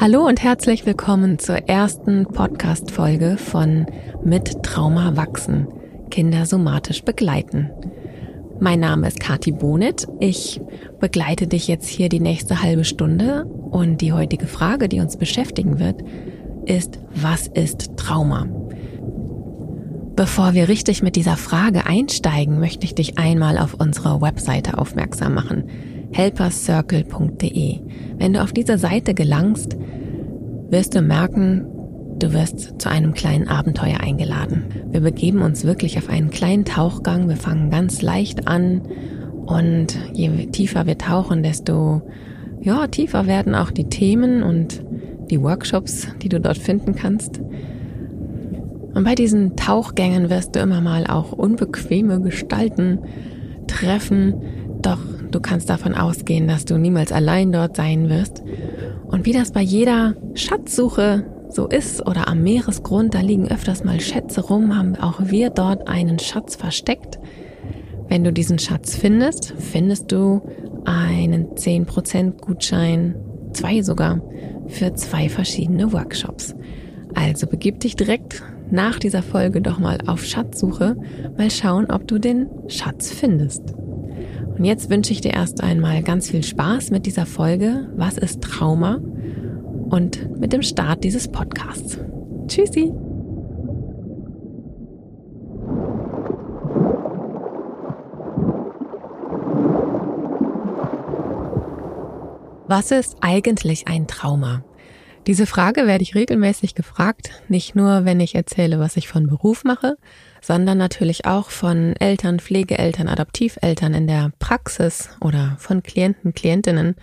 Hallo und herzlich willkommen zur ersten Podcast-Folge von Mit Trauma wachsen. Kinder somatisch begleiten. Mein Name ist Kati Bonit. Ich begleite dich jetzt hier die nächste halbe Stunde und die heutige Frage, die uns beschäftigen wird, ist, was ist Trauma? Bevor wir richtig mit dieser Frage einsteigen, möchte ich dich einmal auf unsere Webseite aufmerksam machen helpercircle.de. Wenn du auf diese Seite gelangst, wirst du merken, du wirst zu einem kleinen Abenteuer eingeladen. Wir begeben uns wirklich auf einen kleinen Tauchgang. Wir fangen ganz leicht an und je tiefer wir tauchen, desto ja, tiefer werden auch die Themen und die Workshops, die du dort finden kannst. Und bei diesen Tauchgängen wirst du immer mal auch unbequeme Gestalten treffen, doch du kannst davon ausgehen, dass du niemals allein dort sein wirst. Und wie das bei jeder Schatzsuche so ist oder am Meeresgrund, da liegen öfters mal Schätze rum, haben auch wir dort einen Schatz versteckt. Wenn du diesen Schatz findest, findest du einen 10% Gutschein, zwei sogar, für zwei verschiedene Workshops. Also begib dich direkt nach dieser Folge doch mal auf Schatzsuche, mal schauen, ob du den Schatz findest. Und jetzt wünsche ich dir erst einmal ganz viel Spaß mit dieser Folge. Was ist Trauma? Und mit dem Start dieses Podcasts. Tschüssi! Was ist eigentlich ein Trauma? Diese Frage werde ich regelmäßig gefragt, nicht nur, wenn ich erzähle, was ich von Beruf mache, sondern natürlich auch von Eltern, Pflegeeltern, Adoptiveltern in der Praxis oder von Klienten, Klientinnen,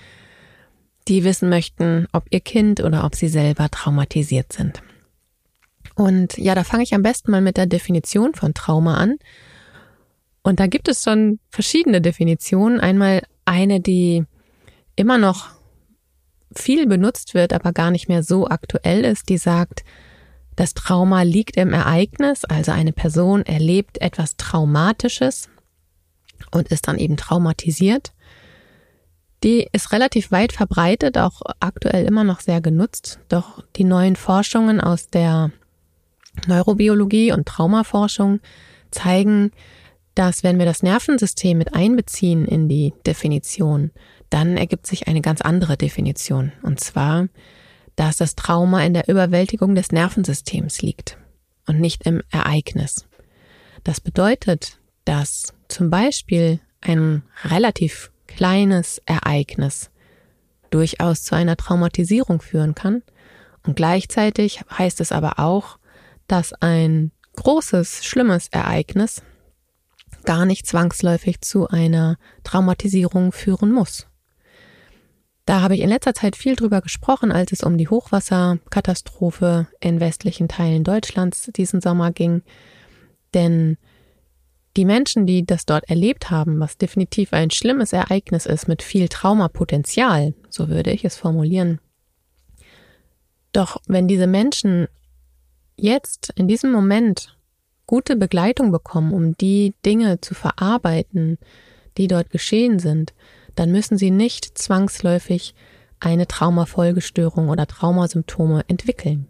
die wissen möchten, ob ihr Kind oder ob sie selber traumatisiert sind. Und ja, da fange ich am besten mal mit der Definition von Trauma an. Und da gibt es schon verschiedene Definitionen. Einmal eine, die immer noch viel benutzt wird, aber gar nicht mehr so aktuell ist, die sagt, das Trauma liegt im Ereignis, also eine Person erlebt etwas Traumatisches und ist dann eben traumatisiert. Die ist relativ weit verbreitet, auch aktuell immer noch sehr genutzt, doch die neuen Forschungen aus der Neurobiologie und Traumaforschung zeigen, dass wenn wir das Nervensystem mit einbeziehen in die Definition, dann ergibt sich eine ganz andere Definition. Und zwar, dass das Trauma in der Überwältigung des Nervensystems liegt und nicht im Ereignis. Das bedeutet, dass zum Beispiel ein relativ kleines Ereignis durchaus zu einer Traumatisierung führen kann. Und gleichzeitig heißt es aber auch, dass ein großes, schlimmes Ereignis gar nicht zwangsläufig zu einer Traumatisierung führen muss. Da habe ich in letzter Zeit viel drüber gesprochen, als es um die Hochwasserkatastrophe in westlichen Teilen Deutschlands diesen Sommer ging. Denn die Menschen, die das dort erlebt haben, was definitiv ein schlimmes Ereignis ist mit viel Traumapotenzial, so würde ich es formulieren. Doch wenn diese Menschen jetzt in diesem Moment gute Begleitung bekommen, um die Dinge zu verarbeiten, die dort geschehen sind, dann müssen sie nicht zwangsläufig eine Traumafolgestörung oder Traumasymptome entwickeln.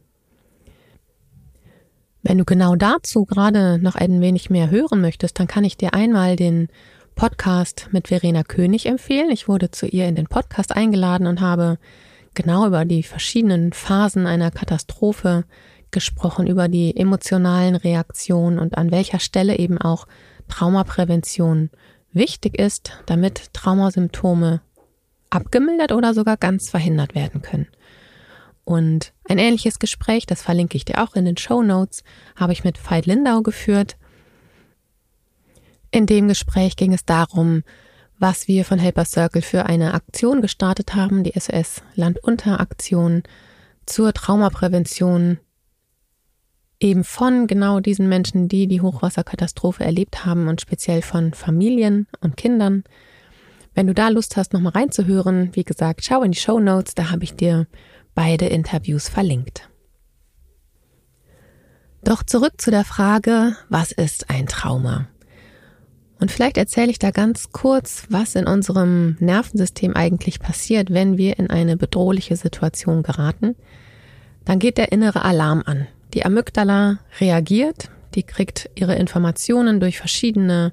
Wenn du genau dazu gerade noch ein wenig mehr hören möchtest, dann kann ich dir einmal den Podcast mit Verena König empfehlen. Ich wurde zu ihr in den Podcast eingeladen und habe genau über die verschiedenen Phasen einer Katastrophe gesprochen, über die emotionalen Reaktionen und an welcher Stelle eben auch Traumaprävention wichtig ist, damit Traumasymptome abgemildert oder sogar ganz verhindert werden können. Und ein ähnliches Gespräch, das verlinke ich dir auch in den Show Notes, habe ich mit Veit Lindau geführt. In dem Gespräch ging es darum, was wir von Helper Circle für eine Aktion gestartet haben, die SOS Landunter Aktion zur Traumaprävention eben von genau diesen Menschen, die die Hochwasserkatastrophe erlebt haben und speziell von Familien und Kindern. Wenn du da Lust hast, nochmal reinzuhören, wie gesagt, schau in die Show Notes, da habe ich dir beide Interviews verlinkt. Doch zurück zu der Frage, was ist ein Trauma? Und vielleicht erzähle ich da ganz kurz, was in unserem Nervensystem eigentlich passiert, wenn wir in eine bedrohliche Situation geraten. Dann geht der innere Alarm an. Die Amygdala reagiert, die kriegt ihre Informationen durch verschiedene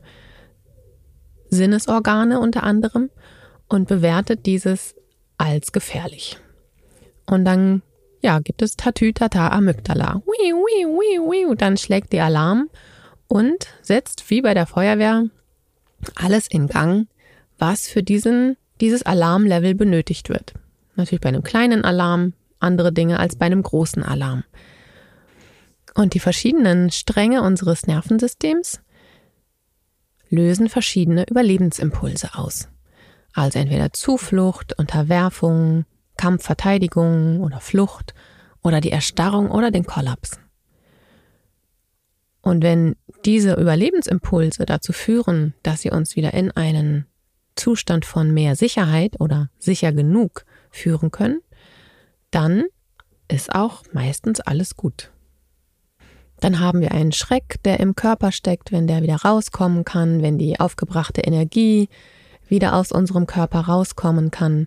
Sinnesorgane unter anderem und bewertet dieses als gefährlich. Und dann, ja, gibt es Tatütata Amygdala. Ui, ui, ui, ui. Dann schlägt die Alarm und setzt wie bei der Feuerwehr alles in Gang, was für diesen, dieses Alarmlevel benötigt wird. Natürlich bei einem kleinen Alarm andere Dinge als bei einem großen Alarm. Und die verschiedenen Stränge unseres Nervensystems lösen verschiedene Überlebensimpulse aus. Also entweder Zuflucht, Unterwerfung, Kampfverteidigung oder Flucht oder die Erstarrung oder den Kollaps. Und wenn diese Überlebensimpulse dazu führen, dass sie uns wieder in einen Zustand von mehr Sicherheit oder sicher genug führen können, dann ist auch meistens alles gut. Dann haben wir einen Schreck, der im Körper steckt, wenn der wieder rauskommen kann, wenn die aufgebrachte Energie wieder aus unserem Körper rauskommen kann.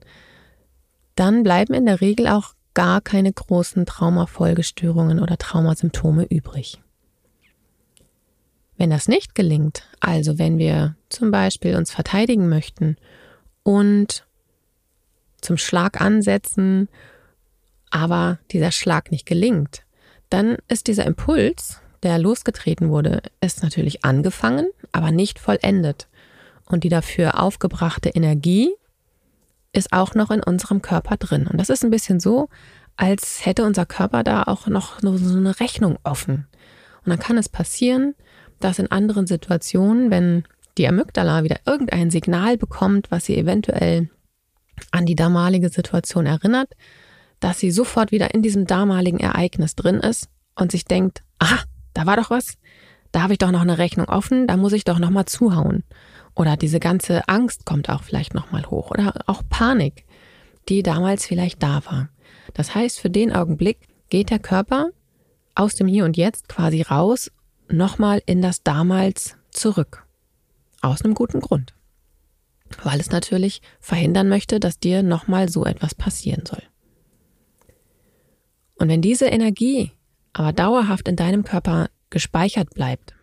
Dann bleiben in der Regel auch gar keine großen Traumafolgestörungen oder Traumasymptome übrig. Wenn das nicht gelingt, also wenn wir zum Beispiel uns verteidigen möchten und zum Schlag ansetzen, aber dieser Schlag nicht gelingt, dann ist dieser Impuls, der losgetreten wurde, ist natürlich angefangen, aber nicht vollendet. Und die dafür aufgebrachte Energie ist auch noch in unserem Körper drin. Und das ist ein bisschen so, als hätte unser Körper da auch noch so eine Rechnung offen. Und dann kann es passieren, dass in anderen Situationen, wenn die Amygdala wieder irgendein Signal bekommt, was sie eventuell an die damalige Situation erinnert, dass sie sofort wieder in diesem damaligen Ereignis drin ist und sich denkt, ah, da war doch was, da habe ich doch noch eine Rechnung offen, da muss ich doch noch mal zuhauen. Oder diese ganze Angst kommt auch vielleicht noch mal hoch oder auch Panik, die damals vielleicht da war. Das heißt, für den Augenblick geht der Körper aus dem Hier und Jetzt quasi raus, nochmal in das damals zurück. Aus einem guten Grund. Weil es natürlich verhindern möchte, dass dir nochmal so etwas passieren soll. Und wenn diese Energie aber dauerhaft in deinem Körper gespeichert bleibt,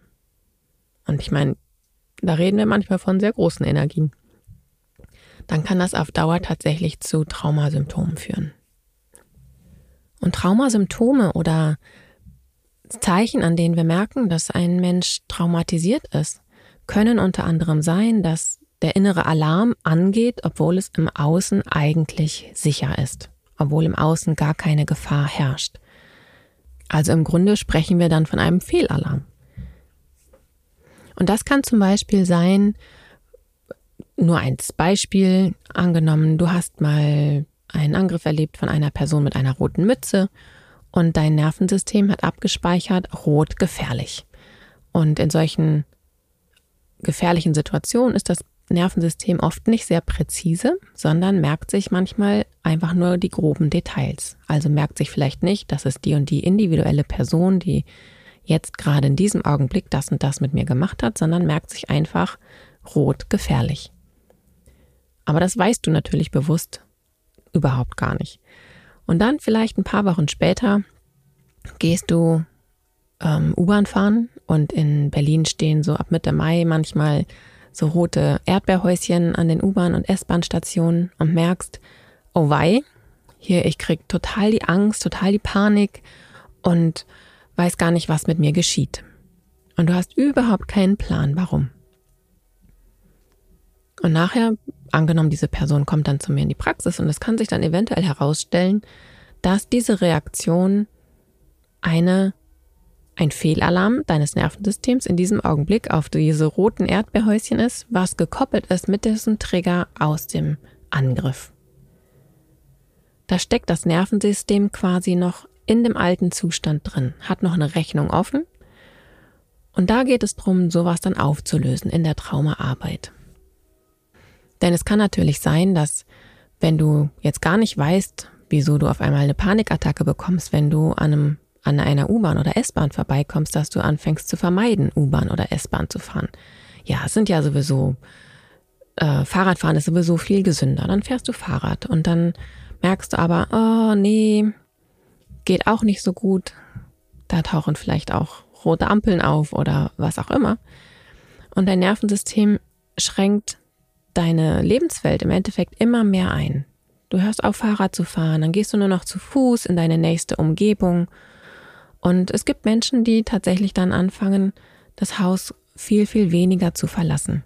und ich meine, da reden wir manchmal von sehr großen Energien, dann kann das auf Dauer tatsächlich zu Traumasymptomen führen. Und Traumasymptome oder Zeichen, an denen wir merken, dass ein Mensch traumatisiert ist, können unter anderem sein, dass der innere Alarm angeht, obwohl es im Außen eigentlich sicher ist obwohl im Außen gar keine Gefahr herrscht. Also im Grunde sprechen wir dann von einem Fehlalarm. Und das kann zum Beispiel sein, nur ein Beispiel, angenommen, du hast mal einen Angriff erlebt von einer Person mit einer roten Mütze und dein Nervensystem hat abgespeichert, rot gefährlich. Und in solchen gefährlichen Situationen ist das Nervensystem oft nicht sehr präzise, sondern merkt sich manchmal einfach nur die groben Details. Also merkt sich vielleicht nicht, dass es die und die individuelle Person, die jetzt gerade in diesem Augenblick das und das mit mir gemacht hat, sondern merkt sich einfach rot gefährlich. Aber das weißt du natürlich bewusst überhaupt gar nicht. Und dann vielleicht ein paar Wochen später gehst du ähm, U-Bahn fahren und in Berlin stehen so ab Mitte Mai manchmal so rote Erdbeerhäuschen an den U-Bahn- und S-Bahn-Stationen und merkst, oh wei, hier, ich krieg total die Angst, total die Panik und weiß gar nicht, was mit mir geschieht. Und du hast überhaupt keinen Plan, warum. Und nachher, angenommen, diese Person kommt dann zu mir in die Praxis und es kann sich dann eventuell herausstellen, dass diese Reaktion eine ein Fehlalarm deines Nervensystems in diesem Augenblick auf diese roten Erdbeerhäuschen ist, was gekoppelt ist mit diesem Trigger aus dem Angriff. Da steckt das Nervensystem quasi noch in dem alten Zustand drin, hat noch eine Rechnung offen. Und da geht es darum, sowas dann aufzulösen in der Traumaarbeit. Denn es kann natürlich sein, dass wenn du jetzt gar nicht weißt, wieso du auf einmal eine Panikattacke bekommst, wenn du an einem an einer U-Bahn oder S-Bahn vorbeikommst, dass du anfängst zu vermeiden, U-Bahn oder S-Bahn zu fahren. ja, es sind ja sowieso, äh, Fahrradfahren ist sowieso viel gesünder. Dann fährst du Fahrrad und dann merkst du aber, oh nee, geht auch nicht so gut. Da tauchen vielleicht auch rote Ampeln auf oder was auch immer. Und dein Nervensystem schränkt deine Lebenswelt im Endeffekt immer mehr ein. Du hörst auf, Fahrrad zu fahren, dann gehst du nur noch zu Fuß in deine nächste Umgebung. Und es gibt Menschen, die tatsächlich dann anfangen, das Haus viel, viel weniger zu verlassen.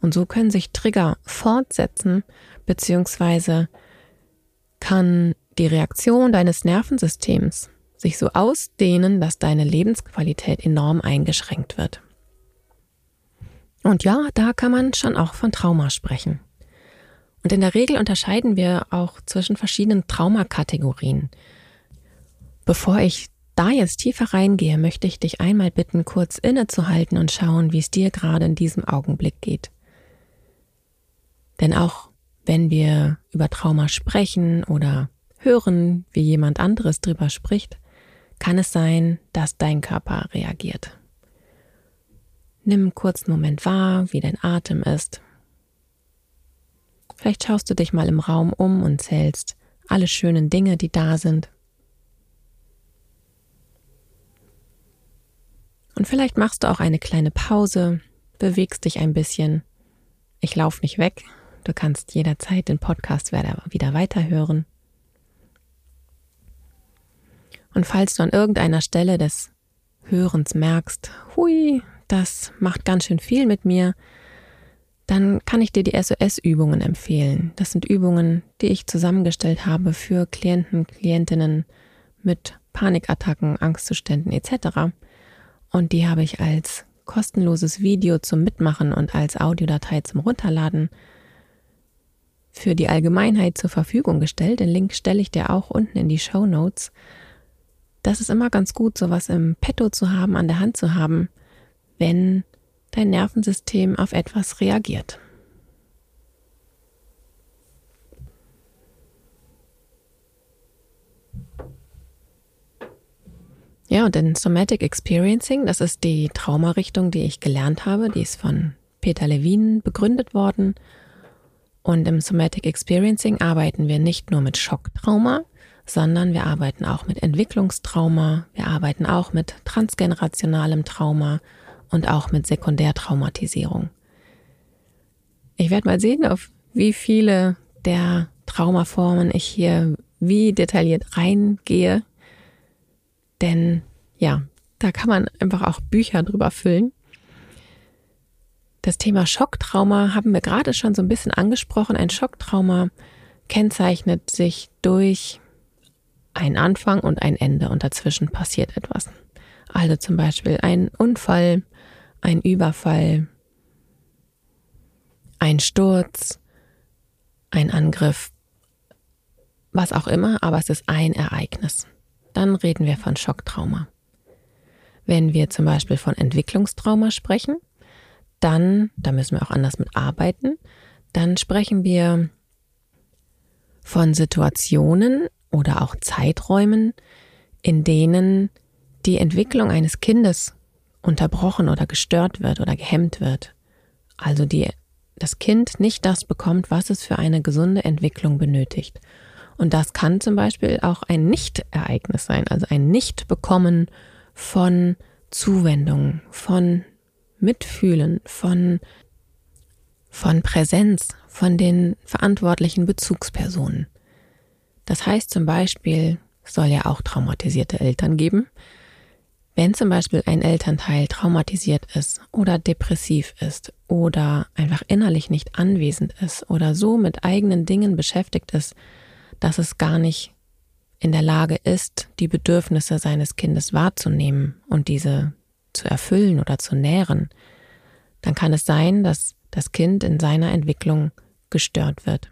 Und so können sich Trigger fortsetzen, beziehungsweise kann die Reaktion deines Nervensystems sich so ausdehnen, dass deine Lebensqualität enorm eingeschränkt wird. Und ja, da kann man schon auch von Trauma sprechen. Und in der Regel unterscheiden wir auch zwischen verschiedenen Traumakategorien. Bevor ich da jetzt tiefer reingehe, möchte ich dich einmal bitten, kurz innezuhalten und schauen, wie es dir gerade in diesem Augenblick geht. Denn auch wenn wir über Trauma sprechen oder hören, wie jemand anderes drüber spricht, kann es sein, dass dein Körper reagiert. Nimm einen kurzen Moment wahr, wie dein Atem ist. Vielleicht schaust du dich mal im Raum um und zählst alle schönen Dinge, die da sind. Und vielleicht machst du auch eine kleine Pause, bewegst dich ein bisschen. Ich laufe nicht weg. Du kannst jederzeit den Podcast wieder weiterhören. Und falls du an irgendeiner Stelle des Hörens merkst, hui, das macht ganz schön viel mit mir, dann kann ich dir die SOS-Übungen empfehlen. Das sind Übungen, die ich zusammengestellt habe für Klienten, Klientinnen mit Panikattacken, Angstzuständen etc. Und die habe ich als kostenloses Video zum Mitmachen und als Audiodatei zum Runterladen für die Allgemeinheit zur Verfügung gestellt. Den Link stelle ich dir auch unten in die Show Notes. Das ist immer ganz gut, sowas im Petto zu haben, an der Hand zu haben, wenn dein Nervensystem auf etwas reagiert. Ja, und in Somatic Experiencing, das ist die Traumarichtung, die ich gelernt habe, die ist von Peter Levine begründet worden. Und im Somatic Experiencing arbeiten wir nicht nur mit Schocktrauma, sondern wir arbeiten auch mit Entwicklungstrauma, wir arbeiten auch mit transgenerationalem Trauma und auch mit Sekundärtraumatisierung. Ich werde mal sehen, auf wie viele der Traumaformen ich hier wie detailliert reingehe, denn ja, da kann man einfach auch Bücher drüber füllen. Das Thema Schocktrauma haben wir gerade schon so ein bisschen angesprochen. Ein Schocktrauma kennzeichnet sich durch ein Anfang und ein Ende und dazwischen passiert etwas. Also zum Beispiel ein Unfall, ein Überfall, ein Sturz, ein Angriff, was auch immer, aber es ist ein Ereignis. Dann reden wir von Schocktrauma. Wenn wir zum Beispiel von Entwicklungstrauma sprechen, dann, da müssen wir auch anders mit arbeiten, dann sprechen wir von Situationen oder auch Zeiträumen, in denen die Entwicklung eines Kindes unterbrochen oder gestört wird oder gehemmt wird. Also die, das Kind nicht das bekommt, was es für eine gesunde Entwicklung benötigt. Und das kann zum Beispiel auch ein Nicht-Ereignis sein, also ein Nicht-Bekommen von Zuwendung, von Mitfühlen, von, von Präsenz, von den verantwortlichen Bezugspersonen. Das heißt zum Beispiel, es soll ja auch traumatisierte Eltern geben, wenn zum Beispiel ein Elternteil traumatisiert ist oder depressiv ist oder einfach innerlich nicht anwesend ist oder so mit eigenen Dingen beschäftigt ist, dass es gar nicht in der Lage ist, die Bedürfnisse seines Kindes wahrzunehmen und diese zu erfüllen oder zu nähren, dann kann es sein, dass das Kind in seiner Entwicklung gestört wird.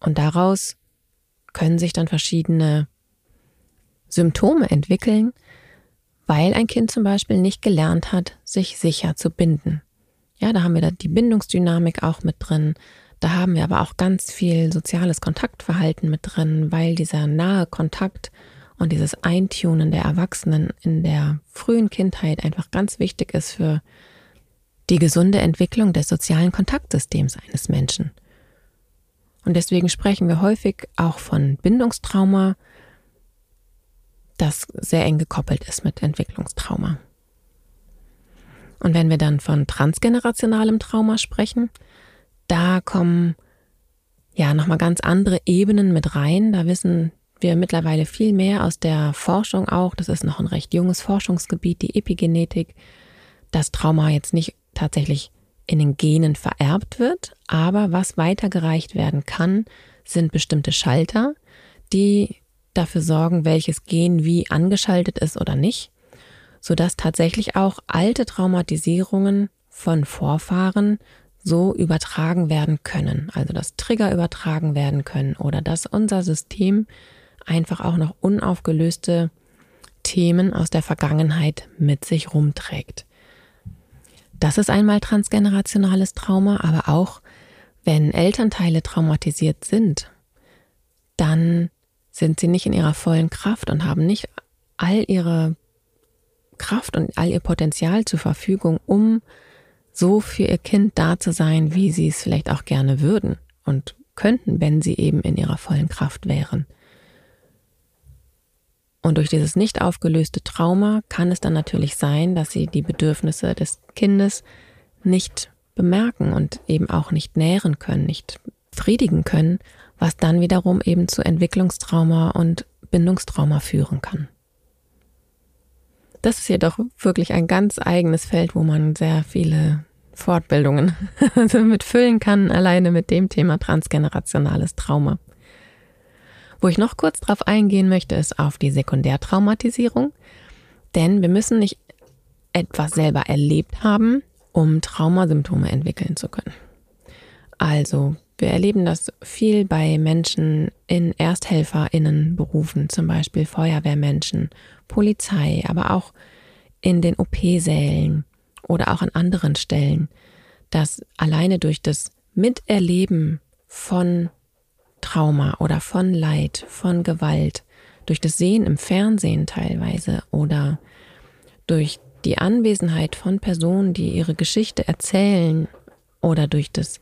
Und daraus können sich dann verschiedene Symptome entwickeln, weil ein Kind zum Beispiel nicht gelernt hat, sich sicher zu binden. Ja, da haben wir die Bindungsdynamik auch mit drin. Da haben wir aber auch ganz viel soziales Kontaktverhalten mit drin, weil dieser nahe Kontakt und dieses Eintunen der Erwachsenen in der frühen Kindheit einfach ganz wichtig ist für die gesunde Entwicklung des sozialen Kontaktsystems eines Menschen. Und deswegen sprechen wir häufig auch von Bindungstrauma, das sehr eng gekoppelt ist mit Entwicklungstrauma. Und wenn wir dann von transgenerationalem Trauma sprechen, da kommen ja nochmal ganz andere Ebenen mit rein. Da wissen wir mittlerweile viel mehr aus der Forschung auch. Das ist noch ein recht junges Forschungsgebiet, die Epigenetik, dass Trauma jetzt nicht tatsächlich in den Genen vererbt wird, aber was weitergereicht werden kann, sind bestimmte Schalter, die dafür sorgen, welches Gen wie angeschaltet ist oder nicht, sodass tatsächlich auch alte Traumatisierungen von Vorfahren so übertragen werden können, also dass Trigger übertragen werden können oder dass unser System einfach auch noch unaufgelöste Themen aus der Vergangenheit mit sich rumträgt. Das ist einmal transgenerationales Trauma, aber auch wenn Elternteile traumatisiert sind, dann sind sie nicht in ihrer vollen Kraft und haben nicht all ihre Kraft und all ihr Potenzial zur Verfügung, um so für ihr Kind da zu sein, wie sie es vielleicht auch gerne würden und könnten, wenn sie eben in ihrer vollen Kraft wären. Und durch dieses nicht aufgelöste Trauma kann es dann natürlich sein, dass sie die Bedürfnisse des Kindes nicht bemerken und eben auch nicht nähren können, nicht friedigen können, was dann wiederum eben zu Entwicklungstrauma und Bindungstrauma führen kann. Das ist jedoch wirklich ein ganz eigenes Feld, wo man sehr viele Fortbildungen mit füllen kann, alleine mit dem Thema transgenerationales Trauma. Wo ich noch kurz drauf eingehen möchte, ist auf die Sekundärtraumatisierung. Denn wir müssen nicht etwas selber erlebt haben, um Traumasymptome entwickeln zu können. Also, wir erleben das viel bei Menschen in ErsthelferInnenberufen, zum Beispiel Feuerwehrmenschen, Polizei, aber auch in den OP-Sälen oder auch an anderen Stellen, dass alleine durch das Miterleben von Trauma oder von Leid, von Gewalt, durch das Sehen im Fernsehen teilweise oder durch die Anwesenheit von Personen, die ihre Geschichte erzählen oder durch das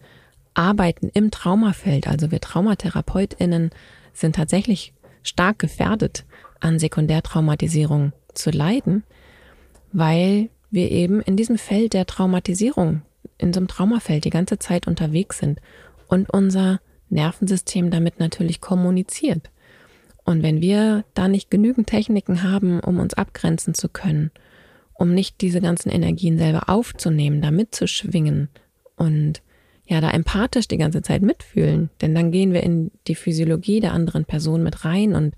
Arbeiten im Traumafeld, also wir Traumatherapeutinnen sind tatsächlich stark gefährdet, an Sekundärtraumatisierung zu leiden, weil wir eben in diesem Feld der Traumatisierung, in so einem Traumafeld die ganze Zeit unterwegs sind und unser Nervensystem damit natürlich kommuniziert. Und wenn wir da nicht genügend Techniken haben, um uns abgrenzen zu können, um nicht diese ganzen Energien selber aufzunehmen, da mitzuschwingen und ja, da empathisch die ganze Zeit mitfühlen, denn dann gehen wir in die Physiologie der anderen Person mit rein und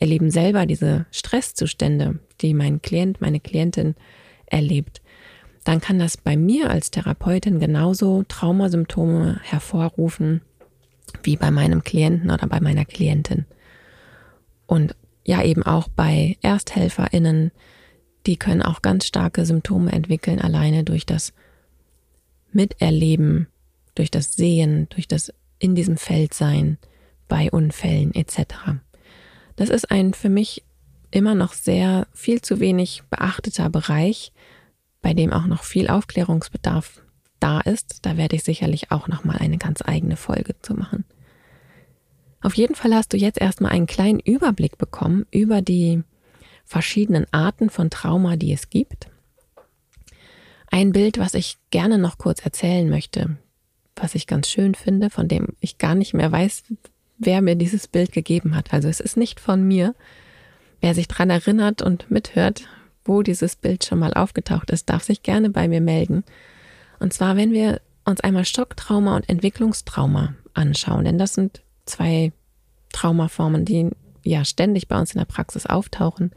erleben selber diese Stresszustände, die mein Klient, meine Klientin erlebt, dann kann das bei mir als Therapeutin genauso Traumasymptome hervorrufen wie bei meinem Klienten oder bei meiner Klientin. Und ja, eben auch bei ErsthelferInnen, die können auch ganz starke Symptome entwickeln, alleine durch das Miterleben, durch das Sehen, durch das in diesem Feld sein, bei Unfällen etc. Das ist ein für mich immer noch sehr viel zu wenig beachteter Bereich, bei dem auch noch viel Aufklärungsbedarf da ist, da werde ich sicherlich auch noch mal eine ganz eigene Folge zu machen. Auf jeden Fall hast du jetzt erstmal einen kleinen Überblick bekommen über die verschiedenen Arten von Trauma, die es gibt. Ein Bild, was ich gerne noch kurz erzählen möchte, was ich ganz schön finde, von dem ich gar nicht mehr weiß, wer mir dieses Bild gegeben hat. Also es ist nicht von mir. Wer sich dran erinnert und mithört, wo dieses Bild schon mal aufgetaucht ist, darf sich gerne bei mir melden. Und zwar, wenn wir uns einmal Schocktrauma und Entwicklungstrauma anschauen, denn das sind zwei Traumaformen, die ja ständig bei uns in der Praxis auftauchen,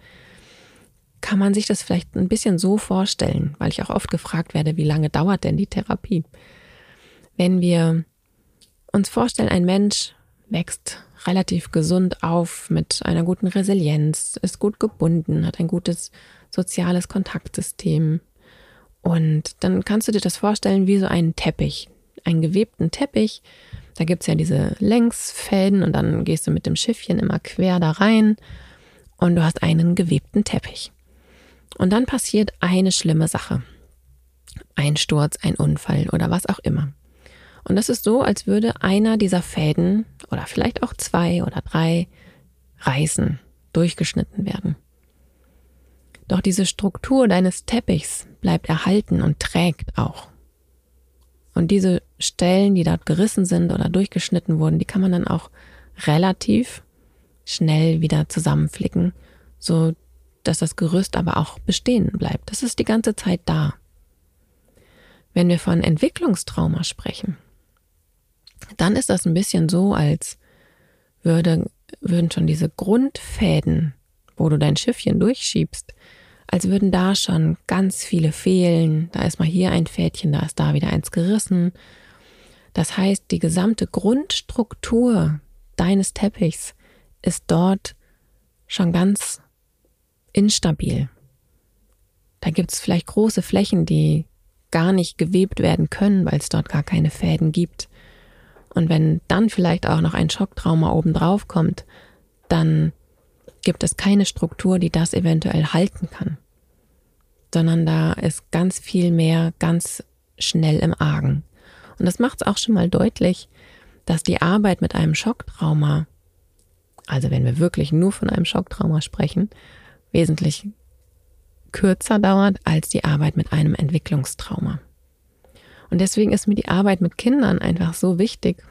kann man sich das vielleicht ein bisschen so vorstellen, weil ich auch oft gefragt werde, wie lange dauert denn die Therapie? Wenn wir uns vorstellen, ein Mensch wächst relativ gesund auf mit einer guten Resilienz, ist gut gebunden, hat ein gutes soziales Kontaktsystem, und dann kannst du dir das vorstellen wie so einen Teppich, einen gewebten Teppich. Da gibt's ja diese Längsfäden und dann gehst du mit dem Schiffchen immer quer da rein und du hast einen gewebten Teppich. Und dann passiert eine schlimme Sache. ein Sturz, ein Unfall oder was auch immer. Und das ist so, als würde einer dieser Fäden oder vielleicht auch zwei oder drei reißen, durchgeschnitten werden. Doch diese Struktur deines Teppichs bleibt erhalten und trägt auch. Und diese Stellen, die dort gerissen sind oder durchgeschnitten wurden, die kann man dann auch relativ schnell wieder zusammenflicken, so dass das Gerüst aber auch bestehen bleibt. Das ist die ganze Zeit da. Wenn wir von Entwicklungstrauma sprechen, dann ist das ein bisschen so, als würde, würden schon diese Grundfäden, wo du dein Schiffchen durchschiebst, als würden da schon ganz viele fehlen. Da ist mal hier ein Fädchen, da ist da wieder eins gerissen. Das heißt, die gesamte Grundstruktur deines Teppichs ist dort schon ganz instabil. Da gibt es vielleicht große Flächen, die gar nicht gewebt werden können, weil es dort gar keine Fäden gibt. Und wenn dann vielleicht auch noch ein Schocktrauma obendrauf kommt, dann gibt es keine Struktur, die das eventuell halten kann, sondern da ist ganz viel mehr ganz schnell im Argen. Und das macht es auch schon mal deutlich, dass die Arbeit mit einem Schocktrauma, also wenn wir wirklich nur von einem Schocktrauma sprechen, wesentlich kürzer dauert als die Arbeit mit einem Entwicklungstrauma. Und deswegen ist mir die Arbeit mit Kindern einfach so wichtig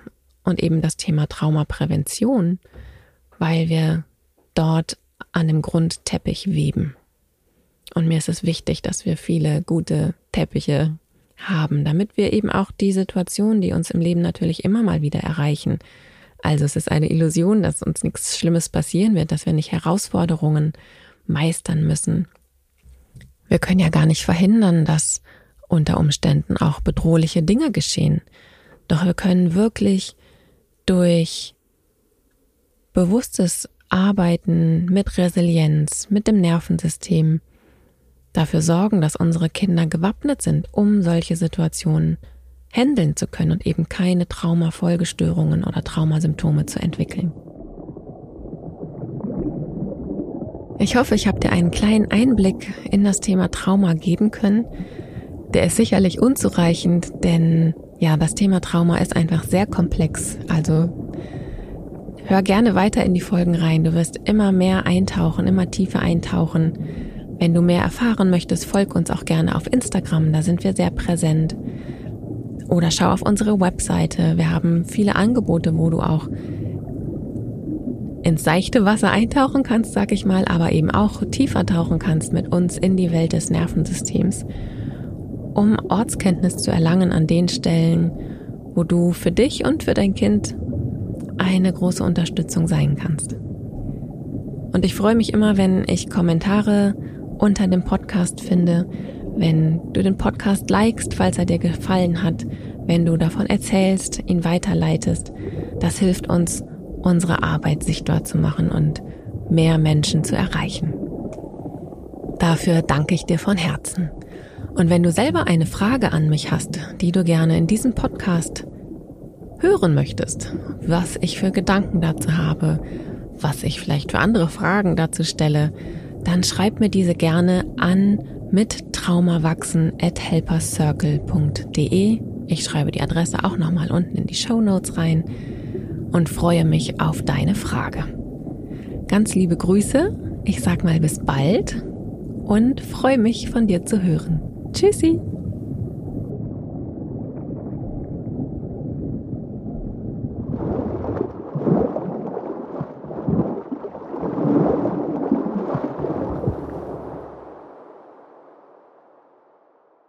und eben das Thema Traumaprävention, weil wir dort an dem Grundteppich weben. Und mir ist es wichtig, dass wir viele gute Teppiche haben, damit wir eben auch die Situationen, die uns im Leben natürlich immer mal wieder erreichen. Also es ist eine Illusion, dass uns nichts Schlimmes passieren wird, dass wir nicht Herausforderungen meistern müssen. Wir können ja gar nicht verhindern, dass unter Umständen auch bedrohliche Dinge geschehen. Doch wir können wirklich durch bewusstes Arbeiten mit Resilienz, mit dem Nervensystem dafür sorgen, dass unsere Kinder gewappnet sind, um solche Situationen handeln zu können und eben keine Traumafolgestörungen oder Traumasymptome zu entwickeln. Ich hoffe, ich habe dir einen kleinen Einblick in das Thema Trauma geben können. Der ist sicherlich unzureichend, denn ja, das Thema Trauma ist einfach sehr komplex. Also hör gerne weiter in die Folgen rein. Du wirst immer mehr eintauchen, immer tiefer eintauchen. Wenn du mehr erfahren möchtest, folg uns auch gerne auf Instagram, da sind wir sehr präsent. Oder schau auf unsere Webseite. Wir haben viele Angebote, wo du auch ins seichte Wasser eintauchen kannst, sag ich mal, aber eben auch tiefer tauchen kannst mit uns in die Welt des Nervensystems, um Ortskenntnis zu erlangen an den Stellen, wo du für dich und für dein Kind eine große Unterstützung sein kannst. Und ich freue mich immer, wenn ich Kommentare unter dem Podcast finde, wenn du den Podcast likest, falls er dir gefallen hat, wenn du davon erzählst, ihn weiterleitest. Das hilft uns unsere Arbeit sichtbar zu machen und mehr Menschen zu erreichen. Dafür danke ich dir von Herzen. Und wenn du selber eine Frage an mich hast, die du gerne in diesem Podcast hören möchtest, was ich für Gedanken dazu habe, was ich vielleicht für andere Fragen dazu stelle, dann schreib mir diese gerne an mit traumawachsen at helpercircle.de. Ich schreibe die Adresse auch nochmal unten in die Show Notes rein und freue mich auf deine Frage. Ganz liebe Grüße, ich sag mal bis bald und freue mich von dir zu hören. Tschüssi!